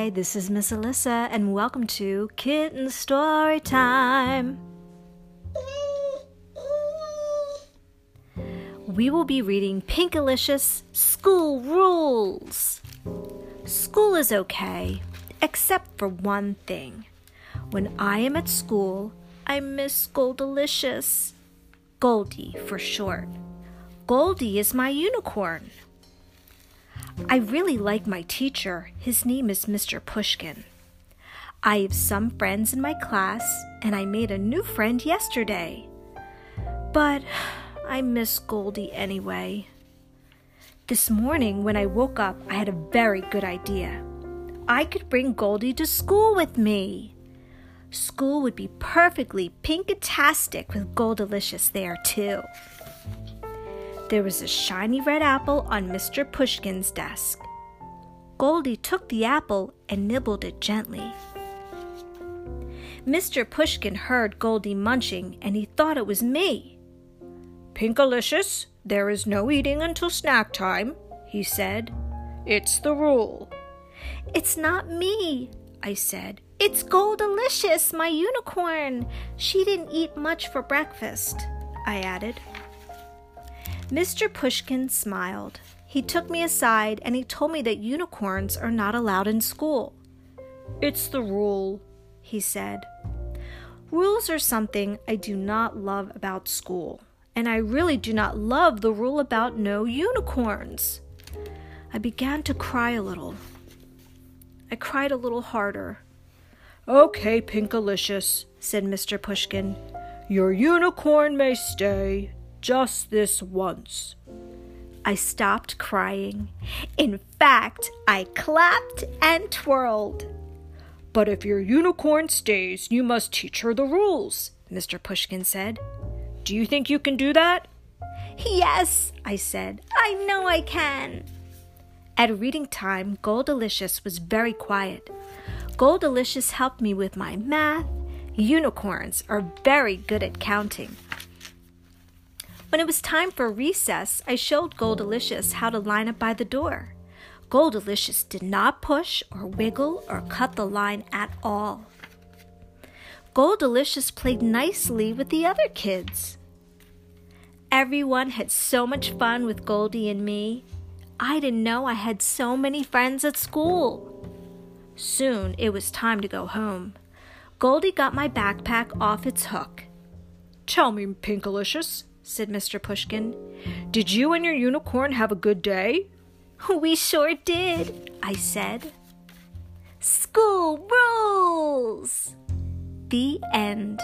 Hi, this is Miss Elissa, and welcome to Kitten Story Time. We will be reading Pinkalicious School Rules. School is okay, except for one thing. When I am at school, I miss Goldilicious. Goldie for short. Goldie is my unicorn. I really like my teacher. His name is Mr. Pushkin. I have some friends in my class, and I made a new friend yesterday. But I miss Goldie anyway. This morning, when I woke up, I had a very good idea. I could bring Goldie to school with me. School would be perfectly pinkatastic with Goldilicious there, too. There was a shiny red apple on Mr. Pushkin's desk. Goldie took the apple and nibbled it gently. Mr. Pushkin heard Goldie munching and he thought it was me. Pinkalicious, there is no eating until snack time, he said. It's the rule. It's not me, I said. It's Goldilicious, my unicorn. She didn't eat much for breakfast, I added. Mr. Pushkin smiled. He took me aside and he told me that unicorns are not allowed in school. It's the rule, he said. Rules are something I do not love about school, and I really do not love the rule about no unicorns. I began to cry a little. I cried a little harder. Okay, Pinkalicious, said Mr. Pushkin. Your unicorn may stay just this once. I stopped crying. In fact, I clapped and twirled. But if your unicorn stays, you must teach her the rules, Mr. Pushkin said. Do you think you can do that? Yes, I said. I know I can. At reading time, Goldilicious was very quiet. Goldilicious helped me with my math. Unicorns are very good at counting. When it was time for recess, I showed Goldilicious how to line up by the door. Goldilicious did not push or wiggle or cut the line at all. Goldilicious played nicely with the other kids. Everyone had so much fun with Goldie and me. I didn't know I had so many friends at school. Soon it was time to go home. Goldie got my backpack off its hook. Tell me, Pinkalicious, said Mr. Pushkin. Did you and your unicorn have a good day? We sure did, I said. School rules! The end.